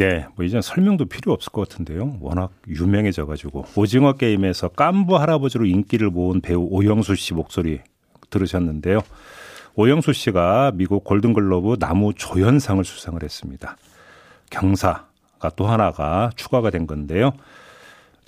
네, 뭐 이제 설명도 필요 없을 것 같은데요. 워낙 유명해져가지고 오징어 게임에서 깐부 할아버지로 인기를 모은 배우 오영수 씨 목소리 들으셨는데요. 오영수 씨가 미국 골든글러브 나무 조연상을 수상을 했습니다. 경사가 또 하나가 추가가 된 건데요.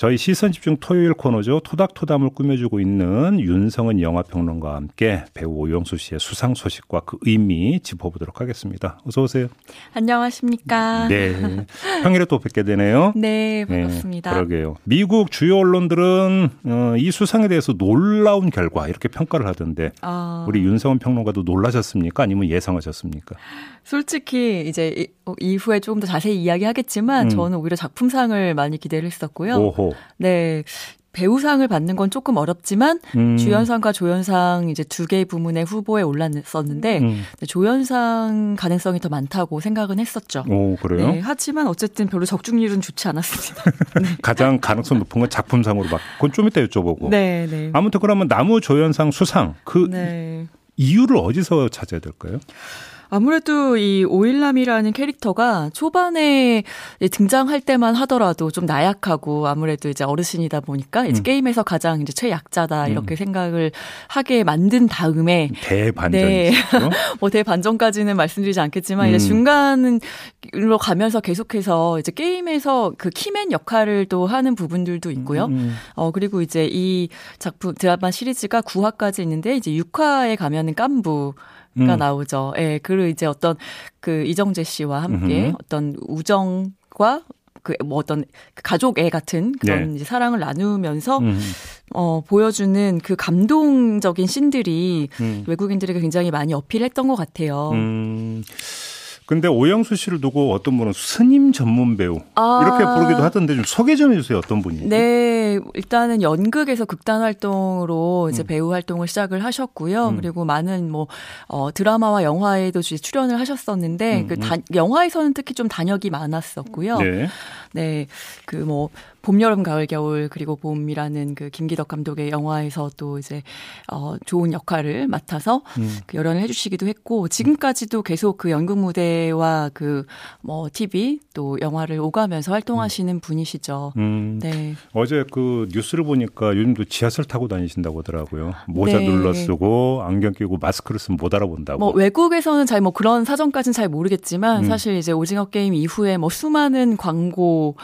저희 시선 집중 토요일 코너죠. 토닥토담을 꾸며주고 있는 윤성은 영화평론가와 함께 배우 오영수 씨의 수상 소식과 그 의미 짚어보도록 하겠습니다. 어서 오세요. 안녕하십니까. 네. 평일에 또 뵙게 되네요. 네, 반갑습니다. 네, 그러게요. 미국 주요 언론들은 어, 이 수상에 대해서 놀라운 결과 이렇게 평가를 하던데 어... 우리 윤성은 평론가도 놀라셨습니까? 아니면 예상하셨습니까? 솔직히 이제 어, 이후에 조금 더 자세히 이야기하겠지만 음. 저는 오히려 작품상을 많이 기대를 했었고요. 오호. 네. 배우상을 받는 건 조금 어렵지만 음. 주연상과 조연상 이제 두 개의 부문의 후보에 올랐었는데 음. 조연상 가능성이 더 많다고 생각은 했었죠. 오 그래요? 네, 하지만 어쨌든 별로 적중률은 좋지 않았습니다. 네. 가장 가능성 높은 건 작품상으로 받. 그건 좀 이따 여쭤보고. 네, 네. 아무튼 그러면 나무 조연상 수상 그 네. 이유를 어디서 찾아야 될까요? 아무래도 이 오일남이라는 캐릭터가 초반에 등장할 때만 하더라도 좀 나약하고 아무래도 이제 어르신이다 보니까 이제 음. 게임에서 가장 이제 최약자다 이렇게 음. 생각을 하게 만든 다음에 대반전. 네. 뭐 대반전까지는 말씀드리지 않겠지만 음. 이제 중간으로 가면서 계속해서 이제 게임에서 그 키맨 역할을 또 하는 부분들도 있고요. 음, 음. 어 그리고 이제 이 작품 드라마 시리즈가 9화까지 있는데 이제 6화에 가면은 깐부 가 음. 나오죠. 예, 그리고 이제 어떤 그 이정재 씨와 함께 음흠. 어떤 우정과 그뭐 어떤 그 가족 애 같은 그런 네. 이제 사랑을 나누면서 음. 어 보여주는 그 감동적인 씬들이 음. 외국인들에게 굉장히 많이 어필했던 것 같아요. 음. 근데 오영수 씨를 두고 어떤 분은 스님 전문 배우 아. 이렇게 부르기도 하던데 좀 소개 좀 해주세요. 어떤 분이? 네, 일단은 연극에서 극단 활동으로 이제 음. 배우 활동을 시작을 하셨고요. 음. 그리고 많은 뭐 어, 드라마와 영화에도 출연을 하셨었는데 음. 그 다, 음. 영화에서는 특히 좀 단역이 많았었고요. 네. 네, 그 뭐 봄, 여름, 가을, 겨울 그리고 봄이라는 그 김기덕 감독의 영화에서 또 이제 어 좋은 역할을 맡아서 음. 그 열연을 해주시기도 했고 지금까지도 계속 그 연극 무대와 그 뭐 TV 또 영화를 오가면서 활동하시는 음. 분이시죠. 음. 네. 어제 그 뉴스를 보니까 요즘도 지하철 타고 다니신다고 하더라고요. 모자 네. 눌러 쓰고 안경 끼고 마스크를 쓰면 못 알아본다고. 뭐 외국에서는 잘 뭐 그런 사정까지는 잘 모르겠지만 음. 사실 이제 오징어 게임 이후에 뭐 수많은 광고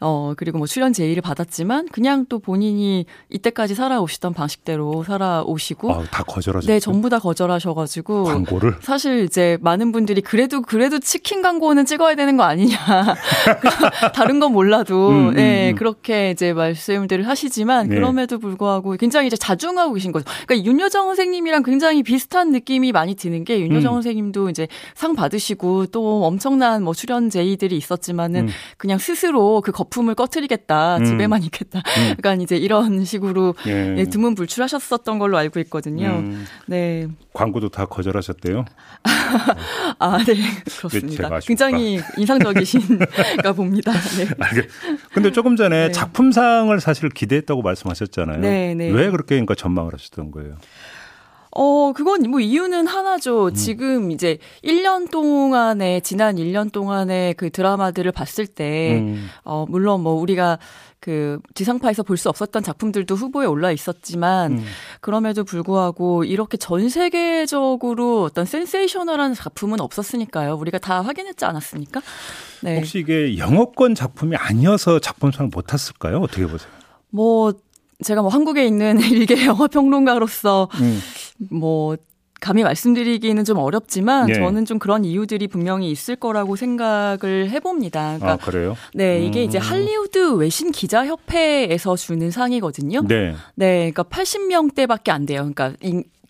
어, 그리고 뭐 출연 제의를 받았지만 그냥 또 본인이 이때까지 살아오시던 방식대로 살아오시고 아, 다 거절하셨어요. 네, 전부 다 거절하셔가지고 광고를 사실 이제 많은 분들이 그래도 그래도 치킨 광고는 찍어야 되는 거 아니냐 다른 건 몰라도 음, 음, 네 음. 그렇게 이제 말씀들을 하시지만 네. 그럼에도 불구하고 굉장히 이제 자중하고 계신 거죠. 그러니까 윤여정 선생님이랑 굉장히 비슷한 느낌이 많이 드는 게 윤여정 음. 선생님도 이제 상 받으시고 또 엄청난 뭐 출연 제의들이 있었지만은 음. 그냥 스스로 그 거품을 꺼트리겠다. 음. 집에만 있겠다. 음. 약간 이제 이런 식으로 예. 예, 드문불출하셨었던 걸로 알고 있거든요. 음. 네. 광고도 다 거절하셨대요. 아, 네. 그렇습니다. 굉장히 인상적이신가 봅니다. 네. 알겠. 근데 조금 전에 네. 작품상을 사실 기대했다고 말씀하셨잖아요. 네, 네. 왜 그렇게 그러니까 전망을 하셨던 거예요? 어, 그건 뭐 이유는 하나죠. 음. 지금 이제 1년 동안에, 지난 1년 동안에 그 드라마들을 봤을 때, 음. 어, 물론 뭐 우리가 그 지상파에서 볼 수 없었던 작품들도 후보에 올라 있었지만, 음. 그럼에도 불구하고 이렇게 전 세계적으로 어떤 센세이셔널한 작품은 없었으니까요. 우리가 다 확인했지 않았습니까? 네. 혹시 이게 영어권 작품이 아니어서 작품상을 못 탔을까요? 어떻게 보세요? 뭐, 제가 뭐 한국에 있는 일개 영화 평론가로서 음. 뭐 감히 말씀드리기는 좀 어렵지만 네. 저는 좀 그런 이유들이 분명히 있을 거라고 생각을 해봅니다. 그러니까 아, 그래요? 네, 이게 음. 이제 할리우드 외신 기자 협회에서 주는 상이거든요. 네. 네, 그러니까 80명대밖에 안 돼요. 그러니까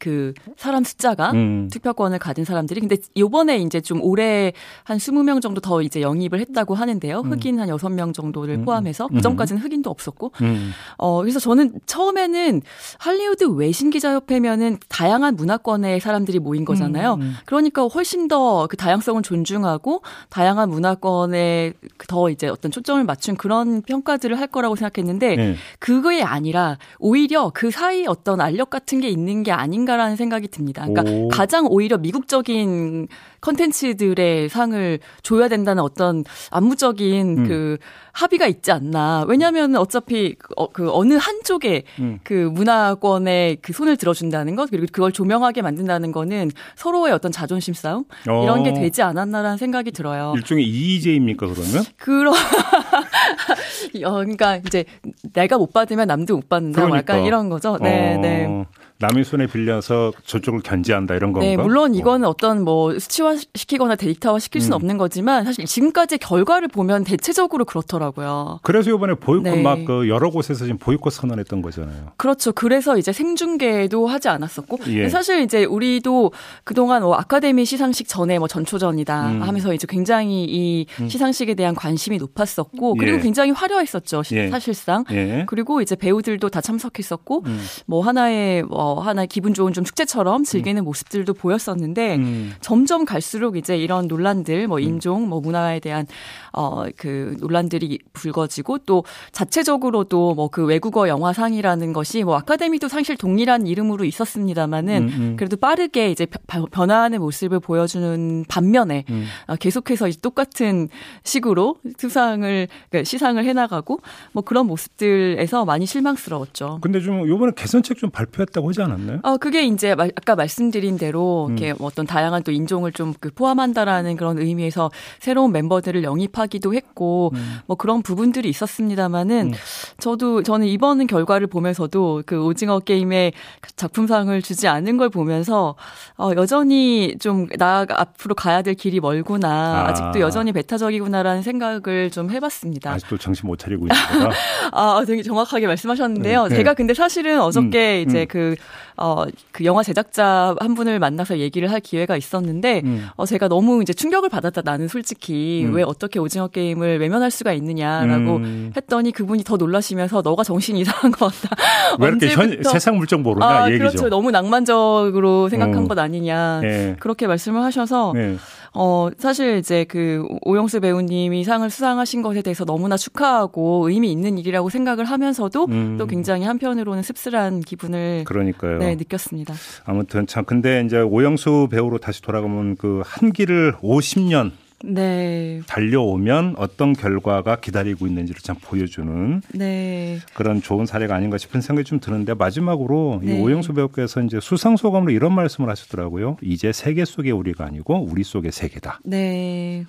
그 사람 숫자가 음. 투표권을 가진 사람들이 근데 요번에 이제 좀 올해 한 20명 정도 더 이제 영입을 했다고 하는데요. 음. 흑인 한 6명 정도를 음. 포함해서 그 전까지는 흑인도 없었고. 음. 어 그래서 저는 처음에는 할리우드 외신 기자 협회면은 다양한 문화권의 사람들이 모인 거잖아요. 음. 그러니까 훨씬 더 그 다양성을 존중하고 다양한 문화권에 더 이제 어떤 초점을 맞춘 그런 평가들을 할 거라고 생각했는데 네. 그거에 아니라 오히려 그 사이 어떤 알력 같은 게 있는 게 아닌가 아닌가라는 생각이 듭니다. 그러니까 오. 가장 오히려 미국적인 컨텐츠들의 상을 줘야 된다는 어떤 암무적인 음. 그 합의가 있지 않나. 왜냐하면 어차피 어, 그 어느 한쪽에 음. 그 문화권에 그 손을 들어준다는 것 그리고 그걸 조명하게 만든다는 거는 서로의 어떤 자존심 싸움 어. 이런 게 되지 않았나라는 생각이 들어요. 일종의 이의제입니까 그러면? 그런 어, 그러니까 이제 내가 못 받으면 남도 못 받는다. 뭐 그러니까. 약간 이런 거죠. 네, 어. 네. 남의 손에 빌려서 저쪽을 견제한다 이런 건가? 네, 물론 어. 이거는 어떤 뭐 수치화 시키거나 데이터화 시킬 수는 음. 없는 거지만 사실 지금까지 결과를 보면 대체적으로 그렇더라고요. 그래서 이번에 보이콧 네. 막그 여러 곳에서 지금 보이콧 선언했던 거잖아요. 그렇죠. 그래서 이제 생중계도 하지 않았었고 예. 사실 이제 우리도 그동안 뭐 아카데미 시상식 전에 뭐 전초전이다 음. 하면서 이제 굉장히 이 음. 시상식에 대한 관심이 높았었고 그리고 예. 굉장히 화려했었죠. 예. 사실상. 예. 그리고 이제 배우들도 다 참석했었고 음. 뭐 하나의 뭐 하나의 기분 좋은 좀 축제처럼 즐기는 음. 모습들도 보였었는데 음. 점점 갈수록 이제 이런 논란들 뭐 음. 인종 뭐 문화에 대한 어 그 논란들이 불거지고 또 자체적으로도 뭐 그 외국어 영화상이라는 것이 뭐 아카데미도 사실 동일한 이름으로 있었습니다마는 음, 음. 그래도 빠르게 이제 변화하는 모습을 보여주는 반면에 음. 어, 계속해서 똑같은 식으로 수상을 그러니까 시상을 해나가고 뭐 그런 모습들에서 많이 실망스러웠죠. 근데 좀 요번에 개선책 좀 발표했다고 하지 않았나요? 어, 그게 이제 아까 말씀드린 대로 음. 이렇게 뭐 어떤 다양한 또 인종을 좀 그 포함한다라는 그런 의미에서 새로운 멤버들을 영입하기도 했고 음. 뭐 그런 부분들이 있었습니다만은 음. 저도 저는 이번 결과를 보면서도 그 오징어 게임의 작품상을 주지 않은 걸 보면서 어, 여전히 좀 나 앞으로 가야 될 길이 멀구나 아. 아직도 여전히 배타적이구나라는 생각을 좀 해봤습니다. 아직도 정신 못 차리고 있습니다. 아, 되게 정확하게 말씀하셨는데요. 네. 제가 근데 사실은 어저께 음. 이제 음. 그 어, 그 영화 제작자 한 분을 만나서 얘기를 할 기회가 있었는데, 음. 어, 제가 너무 이제 충격을 받았다. 나는 솔직히 음. 왜 어떻게 오징어 게임을 외면할 수가 있느냐라고 음. 했더니 그분이 더 놀라시면서 너가 정신 이상한 것 같다. 왜 이렇게 현, 세상 물정 모르냐 아, 얘기죠. 그렇죠. 너무 낭만적으로 생각한 어. 것 아니냐. 네. 그렇게 말씀을 하셔서, 네. 어, 사실 이제 그 오영수 배우님이 상을 수상하신 것에 대해서 너무나 축하하고 의미 있는 일이라고 생각을 하면서도 음. 또 굉장히 한편으로는 씁쓸한 기분을 그러니까요. 네, 느꼈습니다. 아무튼 참 근데 이제 오영수 배우로 다시 돌아가면 그한 길을 50년 네. 달려오면 어떤 결과가 기다리고 있는지를 참 보여주는 네. 그런 좋은 사례가 아닌가 싶은 생각이 좀 드는데 마지막으로 네. 이 오영수 배우께서 이제 수상 소감으로 이런 말씀을 하셨더라고요. 이제 세계 속의 우리가 아니고 우리 속의 세계다. 네.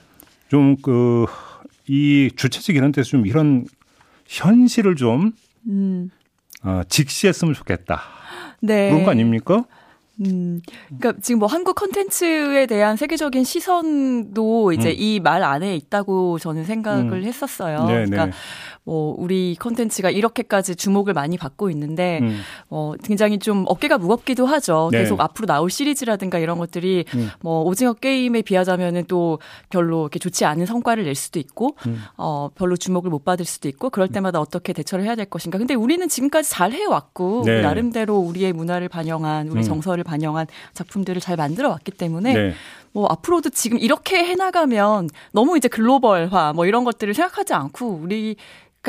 좀 그 이 주최측 이런 데서 좀 이런 현실을 좀 음. 어, 직시했으면 좋겠다. 네. 그런 거 아닙니까? 음, 그러니까 지금 뭐 한국 컨텐츠에 대한 세계적인 시선도 이제 음. 이말 안에 있다고 저는 생각을 음. 했었어요. 네, 그러니까 네. 뭐 우리 컨텐츠가 이렇게까지 주목을 많이 받고 있는데 음. 어 굉장히 좀 어깨가 무겁기도 하죠. 네. 계속 앞으로 나올 시리즈라든가 이런 것들이 음. 뭐 오징어 게임에 비하자면은 또 별로 이렇게 좋지 않은 성과를 낼 수도 있고 음. 어 별로 주목을 못 받을 수도 있고 그럴 때마다 어떻게 대처를 해야 될 것인가. 근데 우리는 지금까지 잘 해왔고 네. 나름대로 우리의 문화를 반영한 우리 음. 정서를 반영한 작품들을 잘 만들어 왔기 때문에 네. 뭐 앞으로도 지금 이렇게 해나가면 너무 이제 글로벌화 뭐 이런 것들을 생각하지 않고 우리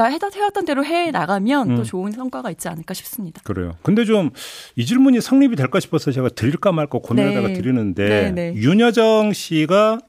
그러니까 해왔던 대로 해 나가면 음. 또 좋은 성과가 있지 않을까 싶습니다. 그래요. 근데 좀 이 질문이 성립이 될까 싶어서 제가 드릴까 말까 고민하다가 네. 드리는데 네, 네. 윤여정 씨가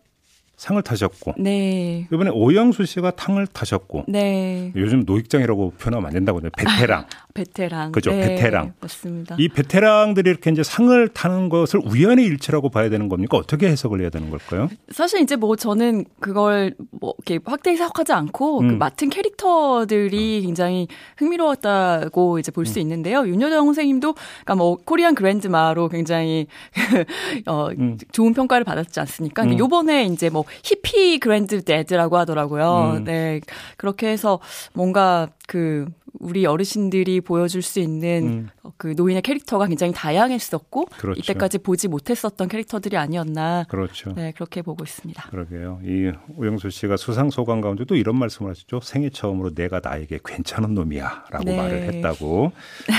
상을 타셨고 네. 이번에 오영수 씨가 탕을 타셨고 네. 요즘 노익장이라고 표현하면 안 된다고 해요. 베테랑. 베테랑. 그죠. 네. 베테랑. 맞습니다. 이 베테랑들이 이렇게 이제 상을 타는 것을 우연의 일치라고 봐야 되는 겁니까? 어떻게 해석을 해야 되는 걸까요? 사실 이제 뭐 저는 그걸 뭐 이렇게 확대 해석하지 않고 그 음. 그 맡은 캐릭터들이 음. 굉장히 흥미로웠다고 이제 볼수 음. 있는데요. 윤여정 선생님도 그러니까 뭐 코리안 그랜드마로 굉장히 어 음. 좋은 평가를 받았지 않습니까? 근데 음. 요번에 이제 뭐 hippie granddad라고 하더라고요. 음. 네. 그렇게 해서 뭔가 그 우리 어르신들이 보여줄 수 있는 음. 그 노인의 캐릭터가 굉장히 다양했었고 그렇죠. 이때까지 보지 못했었던 캐릭터들이 아니었나. 그렇죠. 네, 그렇게 보고 있습니다. 그러게요. 이 오영수 씨가 수상 소감 가운데 또 이런 말씀을 하셨죠. 생애 처음으로 내가 나에게 괜찮은 놈이야라고 네. 말을 했다고.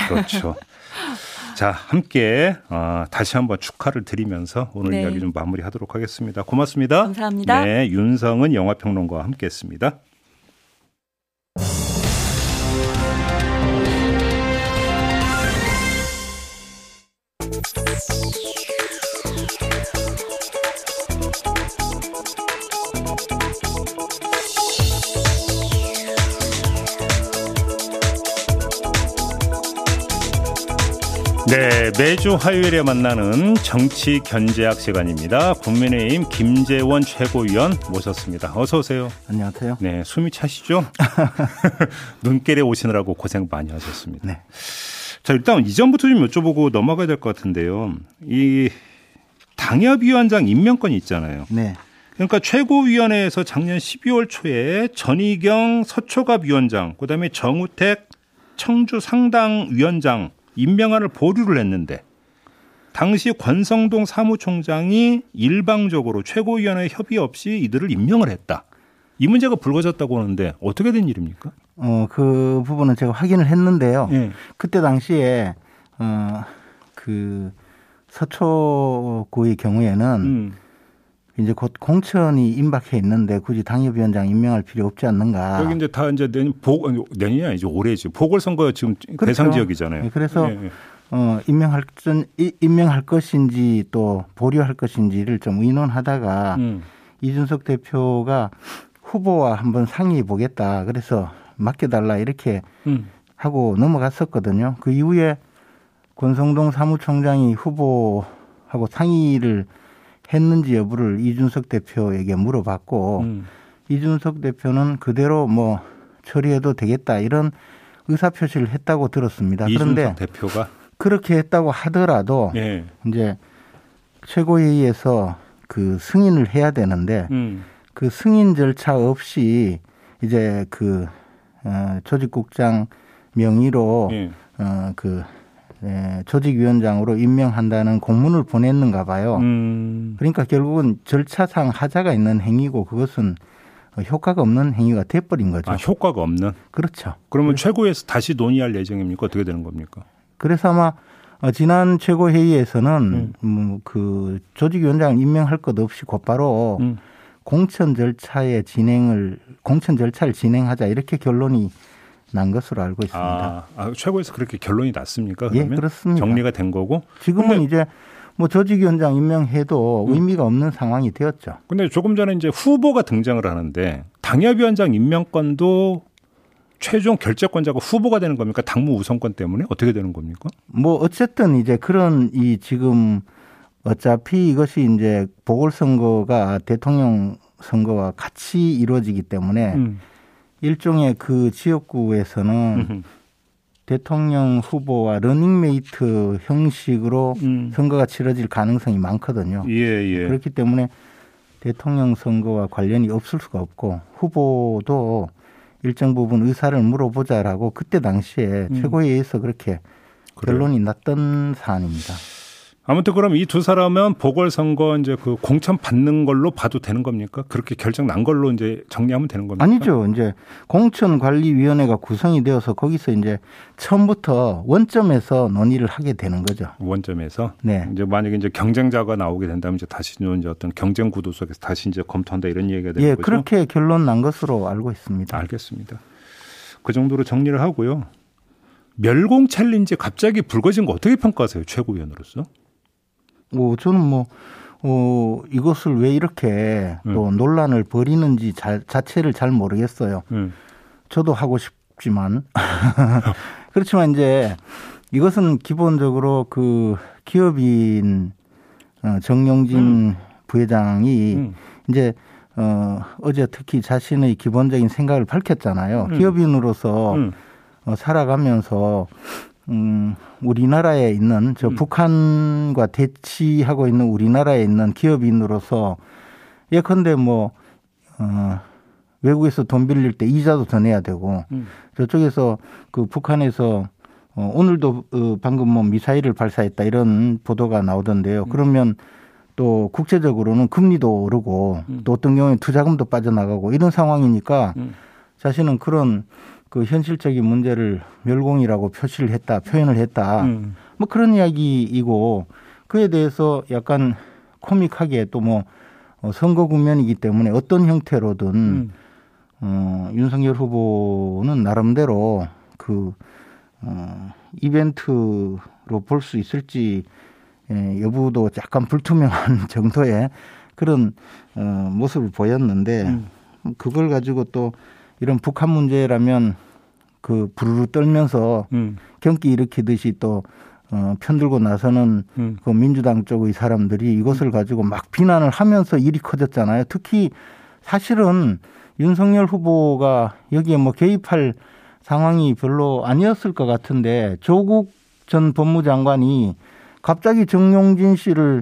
그렇죠. 자, 함께 어, 다시 한번 축하를 드리면서 오늘 네. 이야기 좀 마무리하도록 하겠습니다. 고맙습니다. 감사합니다. 네, 윤성은 영화평론가와 함께했습니다. 네, 매주 화요일에 만나는 정치 견제학 시간입니다. 국민의힘 김재원 최고위원 모셨습니다. 어서 오세요. 안녕하세요. 네, 숨이 차시죠? 눈길에 오시느라고 고생 많이 하셨습니다. 네. 자, 일단 이전부터 좀 여쭤보고 넘어가야 될 것 같은데요. 이 당협위원장 임명권이 있잖아요. 네. 그러니까 최고위원회에서 작년 12월 초에 전희경 서초갑 위원장, 그다음에 정우택 청주 상당 위원장 임명안을 보류를 했는데 당시 권성동 사무총장이 일방적으로 최고위원회 협의 없이 이들을 임명을 했다. 이 문제가 불거졌다고 하는데 어떻게 된 일입니까? 어, 그 부분은 제가 확인을 했는데요. 네. 그때 당시에 어, 그 서초구의 경우에는 음. 이제 곧 공천이 임박해 있는데 굳이 당협위원장 임명할 필요 없지 않는가. 여기 이제 다 이제 내년 복 내년이 아니죠 올해지 보궐선거 지금 그렇죠. 대상 지역이잖아요. 네, 그래서 네, 네. 어 임명할 전 임명할 것인지 또 보류할 것인지를 좀 의논하다가 음. 이준석 대표가 후보와 한번 상의해 보겠다. 그래서 맡겨달라 이렇게 음. 하고 넘어갔었거든요. 그 이후에 권성동 사무총장이 후보하고 상의를 했는지 여부를 이준석 대표에게 물어봤고 음. 이준석 대표는 그대로 뭐 처리해도 되겠다 이런 의사 표시를 했다고 들었습니다. 그런데 대표가 그렇게 했다고 하더라도 예. 이제 최고회의에서 그 승인을 해야 되는데 음. 그 승인 절차 없이 이제 그 어, 조직국장 명의로 예. 어 그 예, 조직위원장으로 임명한다는 공문을 보냈는가 봐요. 음. 그러니까 결국은 절차상 하자가 있는 행위고 그것은 효과가 없는 행위가 돼버린 거죠. 아, 효과가 없는? 그렇죠. 그러면 그래서. 최고에서 다시 논의할 예정입니까? 어떻게 되는 겁니까? 그래서 아마 어, 지난 최고회의에서는 음. 뭐그 조직위원장 임명할 것 없이 곧바로 음. 공천 절차의 진행을 공천 절차를 진행하자 이렇게 결론이 난 것으로 알고 있습니다. 아, 아, 최고에서 그렇게 결론이 났습니까? 예, 그러면? 예, 그렇습니다. 정리가 된 거고. 지금은 이제 뭐 조직위원장 임명해도 음. 의미가 없는 상황이 되었죠. 근데 조금 전에 이제 후보가 등장을 하는데 당협위원장 임명권도 최종 결재권자가 후보가 되는 겁니까? 당무 우선권 때문에 어떻게 되는 겁니까? 뭐 어쨌든 이제 그런 이 지금 어차피 이것이 이제 보궐선거가 대통령 선거와 같이 이루어지기 때문에 음. 일종의 그 지역구에서는 대통령 후보와 러닝메이트 형식으로 음. 선거가 치러질 가능성이 많거든요. 예, 예. 그렇기 때문에 대통령 선거와 관련이 없을 수가 없고 후보도 일정 부분 의사를 물어보자라고 그때 당시에 음. 최고위에서 그렇게 결론이 났던 사안입니다. 아무튼 그럼 이 두 사람은 보궐선거 이제 그 공천 받는 걸로 봐도 되는 겁니까? 그렇게 결정 난 걸로 이제 정리하면 되는 겁니까? 아니죠. 이제 공천관리위원회가 구성이 되어서 거기서 이제 처음부터 원점에서 논의를 하게 되는 거죠. 원점에서? 네. 이제 만약에 이제 경쟁자가 나오게 된다면 이제 다시 이제 어떤 경쟁 구도 속에서 다시 이제 검토한다 이런 얘기가 되는 예, 거죠. 그렇게 결론 난 것으로 알고 있습니다. 알겠습니다. 그 정도로 정리를 하고요. 멸공 챌린지 갑자기 불거진 거 어떻게 평가하세요? 최고위원으로서? 뭐 저는 뭐 어, 이것을 왜 이렇게 음. 또 논란을 벌이는지 자, 자체를 잘 모르겠어요. 음. 저도 하고 싶지만 그렇지만 이제 이것은 기본적으로 그 기업인 어, 정용진 음. 부회장이 음. 이제 어, 어제 특히 자신의 기본적인 생각을 밝혔잖아요. 음. 기업인으로서 음. 어, 살아가면서 음, 우리나라에 있는 저 음. 북한과 대치하고 있는 우리나라에 있는 기업인으로서 예컨대 뭐, 어, 외국에서 돈 빌릴 때 이자도 더 내야 되고 음. 저쪽에서 그 북한에서 어, 오늘도 어, 방금 뭐 미사일을 발사했다 이런 보도가 나오던데요. 음. 그러면 또 국제적으로는 금리도 오르고 음. 또 어떤 경우에 투자금도 빠져나가고 이런 상황이니까 음. 자신은 그런 그 현실적인 문제를 멸공이라고 표시를 했다, 표현을 했다. 음. 뭐 그런 이야기이고 그에 대해서 약간 코믹하게 또뭐 어, 선거 국면이기 때문에 어떤 형태로든 음. 어, 윤석열 후보는 나름대로 그 어, 이벤트로 볼 수 있을지 예, 여부도 약간 불투명한 정도의 그런 어, 모습을 보였는데 음. 그걸 가지고 또 이런 북한 문제라면 그 부르르 떨면서 음. 경기 일으키듯이 또 어, 편들고 나서는 음. 그 민주당 쪽의 사람들이 이것을 가지고 막 비난을 하면서 일이 커졌잖아요. 특히 사실은 윤석열 후보가 여기에 뭐 개입할 상황이 별로 아니었을 것 같은데 조국 전 법무장관이 갑자기 정용진 씨를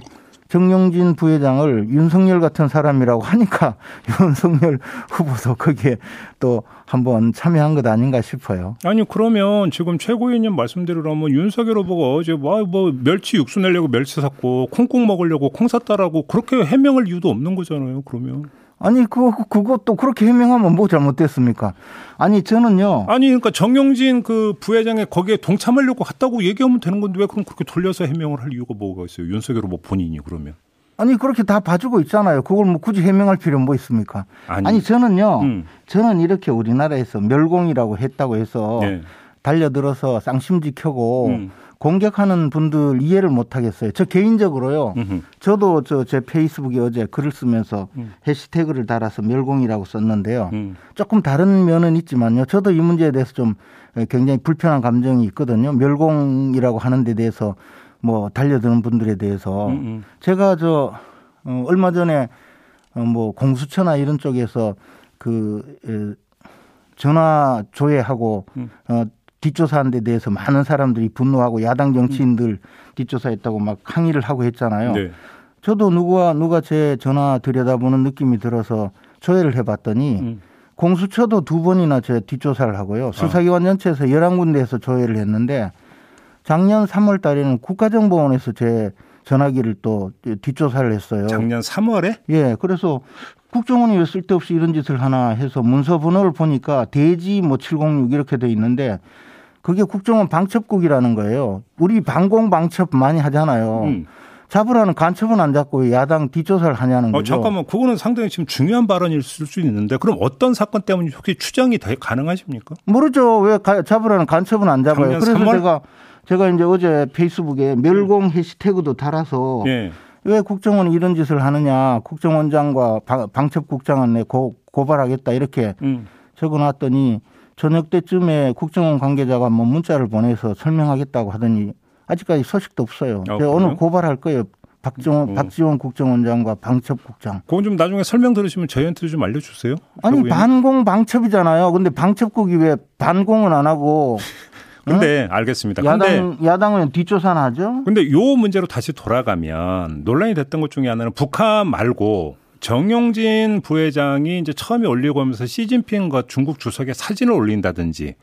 정용진 부회장을 윤석열 같은 사람이라고 하니까 윤석열 후보도 거기에 또 한번 참여한 것 아닌가 싶어요. 아니 그러면 지금 최고위원님 말씀대로라면 윤석열 후보가 어제 뭐, 뭐 멸치 육수 내려고 멸치 샀고 콩국 먹으려고 콩 샀다라고 그렇게 해명할 이유도 없는 거잖아요. 그러면. 아니 그 그것도 그렇게 해명하면 뭐 잘못됐습니까? 아니 저는요. 아니 그러니까 정영진 그 부회장이 거기에 동참하려고 갔다고 얘기하면 되는 건데 왜 그럼 그렇게 돌려서 해명을 할 이유가 뭐가 있어요? 윤석열 후보 본인이 그러면. 아니 그렇게 다 봐주고 있잖아요. 그걸 뭐 굳이 해명할 필요 뭐 있습니까? 아니, 아니 저는요. 음. 저는 이렇게 우리나라에서 멸공이라고 했다고 해서 네. 달려들어서 쌍심지 켜고 음. 공격하는 분들 이해를 못 하겠어요. 저 개인적으로요. 저도 저 제 페이스북에 어제 글을 쓰면서 음. 해시태그를 달아서 멸공이라고 썼는데요. 음. 조금 다른 면은 있지만요. 저도 이 문제에 대해서 좀 굉장히 불편한 감정이 있거든요. 멸공이라고 하는 데 대해서 뭐 달려드는 분들에 대해서. 음. 제가 저 어, 얼마 전에 어, 뭐 공수처나 이런 쪽에서 그 에, 전화 조회하고 음. 어, 뒷조사한 데 대해서 많은 사람들이 분노하고 야당 정치인들 뒷조사했다고 막 항의를 하고 했잖아요. 네. 저도 누구와 누가 제 전화 들여다보는 느낌이 들어서 조회를 해봤더니 음. 공수처도 두 번이나 제 뒷조사를 하고요. 아. 수사기관 전체에서 11군데에서 조회를 했는데 작년 3월 달에는 국가정보원에서 제 전화기를 또 뒷조사를 했어요. 작년 3월에? 예. 그래서 국정원이 왜 쓸데없이 이런 짓을 하나 해서 문서 번호를 보니까 대지 뭐 706 이렇게 돼 있는데 그게 국정원 방첩국이라는 거예요. 우리 방공 방첩 많이 하잖아요. 음. 잡으라는 간첩은 안 잡고 야당 뒷조사를 하냐는 어, 거죠. 어, 잠깐만, 그거는 상당히 지금 중요한 발언일 수 있는데 그럼 어떤 사건 때문에 혹시 추정이 가능하십니까? 모르죠. 왜 잡으라는 간첩은 안 잡아요. 그래서 3월? 제가 제가 이제 어제 페이스북에 멸공 해시태그도 달아서 예. 왜 국정원이 이런 짓을 하느냐 국정원장과 방첩국장은 내 고, 고발하겠다 이렇게 음. 적어놨더니 저녁 때쯤에 국정원 관계자가 뭐 문자를 보내서 설명하겠다고 하더니 아직까지 소식도 없어요. 아, 오늘 고발할 거예요. 박지원, 어. 박지원 국정원장과 방첩 국장. 그건 좀 나중에 설명 들으시면 저희한테 좀 알려주세요. 아니 반공 방첩이잖아요. 근데 방첩국이 왜 반공은 안 하고 근데 어? 알겠습니다. 야당 근데, 야당은 뒷조사는 하죠. 근데 요 문제로 다시 돌아가면 논란이 됐던 것 중에 하나는 북한 말고 정용진 부회장이 이제 처음에 올리고 하면서 시진핑과 중국 주석의 사진을 올린다든지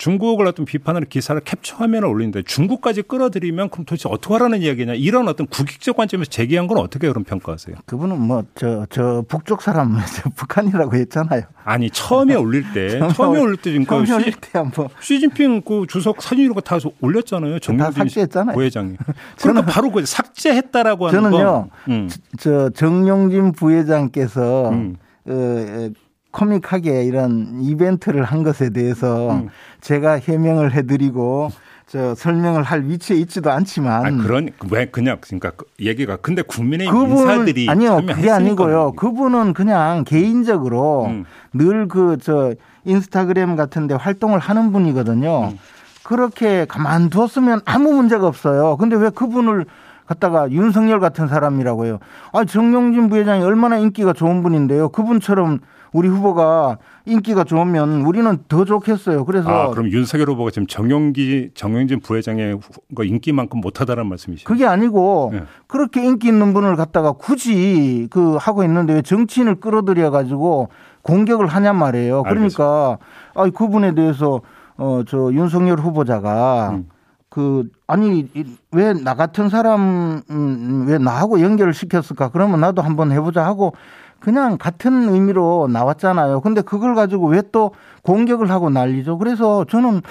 중국을 어떤 비판하는 기사를 캡처화면을 올리는데 중국까지 끌어들이면 그럼 도대체 어떻게 하라는 이야기냐 이런 어떤 국익적 관점에서 제기한 건 어떻게 그런 평가하세요? 그분은 뭐 저 저 북쪽 사람 북한이라고 했잖아요. 아니 처음에 올릴 때 처음에 올릴 때 지금 처음에 올릴 때 한번 시진핑 그 주석 사진 이런 거다 올렸잖아요. 정용진 부회장이. 그러니까 바로 그 삭제했다라고 하는 저는요. 거. 음. 저 정용진 부회장께서 음. 어, 코믹하게 이런 이벤트를 한 것에 대해서 음. 제가 해명을 해드리고 저 설명을 할 위치에 있지도 않지만 아, 그런 왜 그냥 그러니까 그 얘기가 근데 국민의 그분, 인사들이 아니요 그게 아니고요 그분은 그냥 개인적으로 음. 늘그 저 인스타그램 같은데 활동을 하는 분이거든요 음. 그렇게 가만두었으면 아무 문제가 없어요 근데 왜 그분을 갖다가 윤석열 같은 사람이라고 해요. 아, 정용진 부회장이 얼마나 인기가 좋은 분인데요. 그분처럼 우리 후보가 인기가 좋으면 우리는 더 좋겠어요. 그래서 아, 그럼 윤석열 후보가 지금 정용기 정용진 부회장의 인기만큼 못하다는 말씀이시죠? 그게 아니고 네. 그렇게 인기 있는 분을 갖다가 굳이 그 하고 있는데 왜 정치인을 끌어들여 가지고 공격을 하냔 말이에요. 그러니까 아 그분에 대해서 어저 윤석열 후보자가 음. 그 아니 왜 나 같은 사람 음, 왜 나하고 연결을 시켰을까? 그러면 나도 한번 해보자 하고 그냥 같은 의미로 나왔잖아요. 근데 그걸 가지고 왜 또 공격을 하고 난리죠? 그래서 저는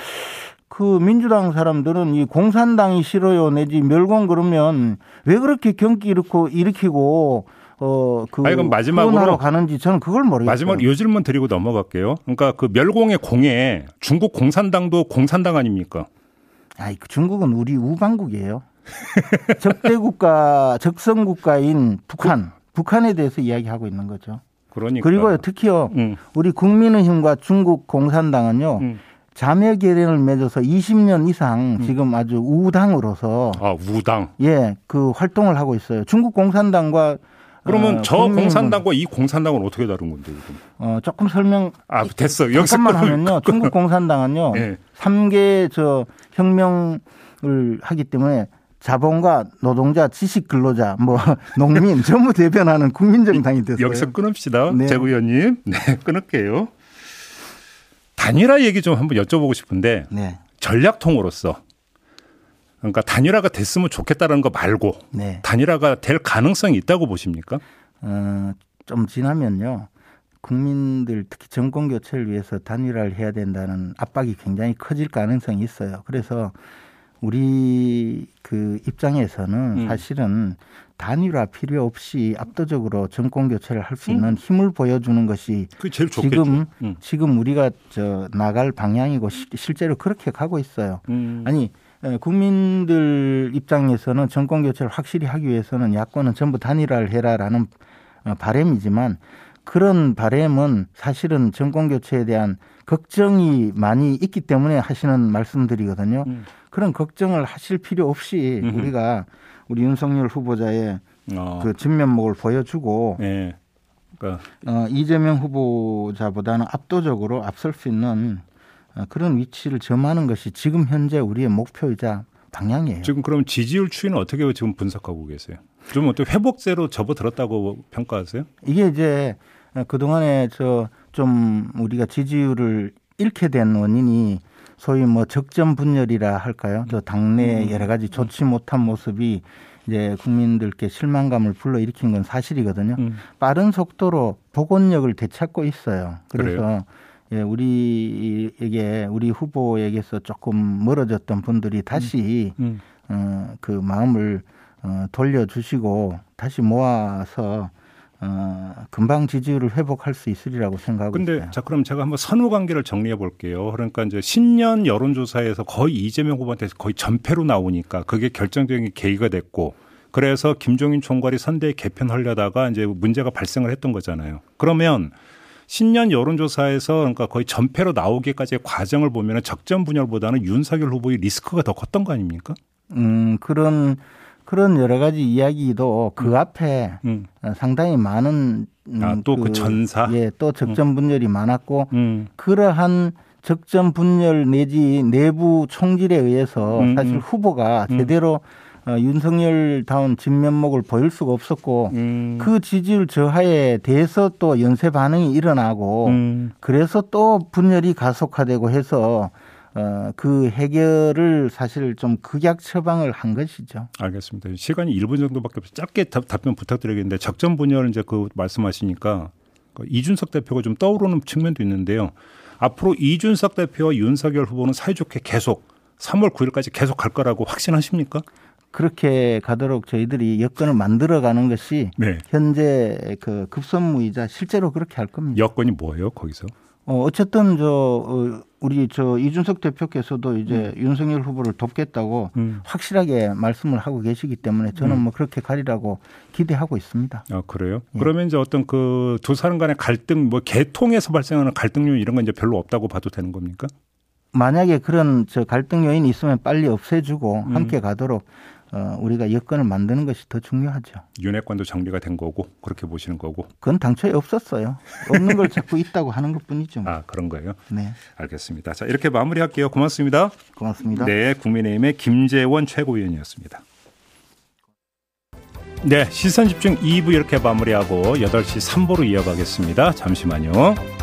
그 민주당 사람들은 이 공산당이 싫어요 내지 멸공 그러면 왜 그렇게 경기 일으고 일으키고 어그 아니, 그럼 마지막으로 가는지 저는 그걸 모르겠어요. 마지막 요 질문 드리고 넘어갈게요. 그러니까 그 멸공의 공에 중국 공산당도 공산당 아닙니까? 아이 그 중국은 우리 우방국이에요. 적대 국가, 적성 국가인 북한, 그, 북한에 대해서 이야기하고 있는 거죠. 그러니까. 그리고요, 특히요, 음. 우리 국민의힘과 중국 공산당은요, 음. 자매 결연을 맺어서 20년 이상 음. 지금 아주 우당으로서 아 우당 예그 활동을 하고 있어요. 중국 공산당과 그러면 어, 저 공산당과 이 공산당은 어떻게 다른 건데 지금? 어 조금 설명. 아 됐어. 잠깐만 하면요. 중국 공산당은요. 네. 3개 저 혁명을 하기 때문에 자본가, 노동자, 지식 근로자, 뭐 농민 전부 대변하는 국민정당이 됐어요. 여기서 끊읍시다. 네. 재 의원님. 네, 끊을게요. 단일화 얘기 좀 한번 여쭤보고 싶은데 네. 전략통으로서 그러니까 단일화가 됐으면 좋겠다는 거 말고 네. 단일화가 될 가능성이 있다고 보십니까? 어, 좀 지나면요. 국민들 특히 정권 교체를 위해서 단일화를 해야 된다는 압박이 굉장히 커질 가능성이 있어요. 그래서 우리 그 입장에서는 음. 사실은 단일화 필요 없이 압도적으로 정권 교체를 할수 음. 있는 음. 힘을 보여주는 것이 지금 음. 지금 우리가 저 나갈 방향이고 시, 실제로 그렇게 가고 있어요. 음. 아니 국민들 입장에서는 정권 교체를 확실히 하기 위해서는 야권은 전부 단일화를 해라라는 어, 바램이지만 그런 바램은 사실은 정권 교체에 대한 걱정이 많이 있기 때문에 하시는 말씀들이거든요. 음. 그런 걱정을 하실 필요 없이 우리가 우리 윤석열 후보자의 어. 그 진면목을 보여주고 네. 그러니까. 어, 이재명 후보자보다는 압도적으로 앞설 수 있는 어, 그런 위치를 점하는 것이 지금 현재 우리의 목표이자 방향이에요. 지금 그럼 지지율 추이는 어떻게 지금 분석하고 계세요? 좀 어떻게 회복세로 접어들었다고 평가하세요? 이게 이제 그동안에 저 좀 우리가 지지율을 잃게 된 원인이 소위 뭐 적점 분열이라 할까요? 저 당내 음. 여러 가지 좋지 못한 모습이 이제 국민들께 실망감을 불러일으킨 건 사실이거든요. 음. 빠른 속도로 복원력을 되찾고 있어요. 그래서 예, 우리에게 우리 후보에게서 조금 멀어졌던 분들이 다시 음. 음. 어, 그 마음을 어, 돌려주시고 다시 모아서 어, 금방 지지율을 회복할 수 있으리라고 생각하고 근데 있어요. 자 그럼 제가 한번 선후 관계를 정리해 볼게요. 그러니까 이제 신년 여론조사에서 거의 이재명 후보한테 거의 전패로 나오니까 그게 결정적인 계기가 됐고 그래서 김종인 총괄이 선대 개편하려다가 이제 문제가 발생을 했던 거잖아요. 그러면 신년 여론조사에서 그러니까 거의 전패로 나오기까지의 과정을 보면 적정 분열보다는 윤석열 후보의 리스크가 더 컸던 거 아닙니까? 음 그런 그런 여러 가지 이야기도 그 음. 앞에 음. 상당히 많은 음, 아, 또그 그 전사 예, 또 적정 분열이 음. 많았고 음. 그러한 적정 분열 내지 내부 총질에 의해서 음, 사실 후보가 제대로 어, 윤석열 다운 진면목을 보일 수가 없었고 그 지지율 저하에 대해서 또 연쇄 반응이 일어나고 그래서 또 분열이 가속화되고 해서 어, 그 해결을 사실 좀 극약 처방을 한 것이죠. 알겠습니다. 시간이 1분 정도밖에 없어 짧게 답 변 부탁드리겠는데 적정 분열 이제 그 말씀하시니까 그 이준석 대표가 좀 떠오르는 측면도 있는데요. 앞으로 이준석 대표와 윤석열 후보는 사이좋게 계속 3월 9일까지 계속 갈 거라고 확신하십니까? 그렇게 가도록 저희들이 여건을 만들어가는 것이 네. 현재 그 급선무이자 실제로 그렇게 할 겁니다. 여건이 뭐예요, 거기서? 어, 어쨌든 저 어, 우리 저 이준석 대표께서도 이제 음. 윤석열 후보를 돕겠다고 음. 확실하게 말씀을 하고 계시기 때문에 저는 음. 뭐 그렇게 가리라고 기대하고 있습니다. 아 그래요? 예. 그러면 이제 어떤 그 두 사람 간의 갈등, 뭐 개통에서 발생하는 갈등 요인 이런 건 이제 별로 없다고 봐도 되는 겁니까? 만약에 그런 저 갈등 요인이 있으면 빨리 없애주고 음. 함께 가도록 어, 우리가 여건을 만드는 것이 더 중요하죠. 윤핵관도 정리가 된 거고 그렇게 보시는 거고. 그건 당초에 없었어요. 없는 걸 자꾸 있다고 하는 것뿐이죠. 아 그런 거예요. 네. 알겠습니다. 자 이렇게 마무리할게요. 고맙습니다. 고맙습니다. 네, 국민의힘의 김재원 최고위원이었습니다. 네, 시선 집중 2부 이렇게 마무리하고 8시 3부로 이어가겠습니다. 잠시만요.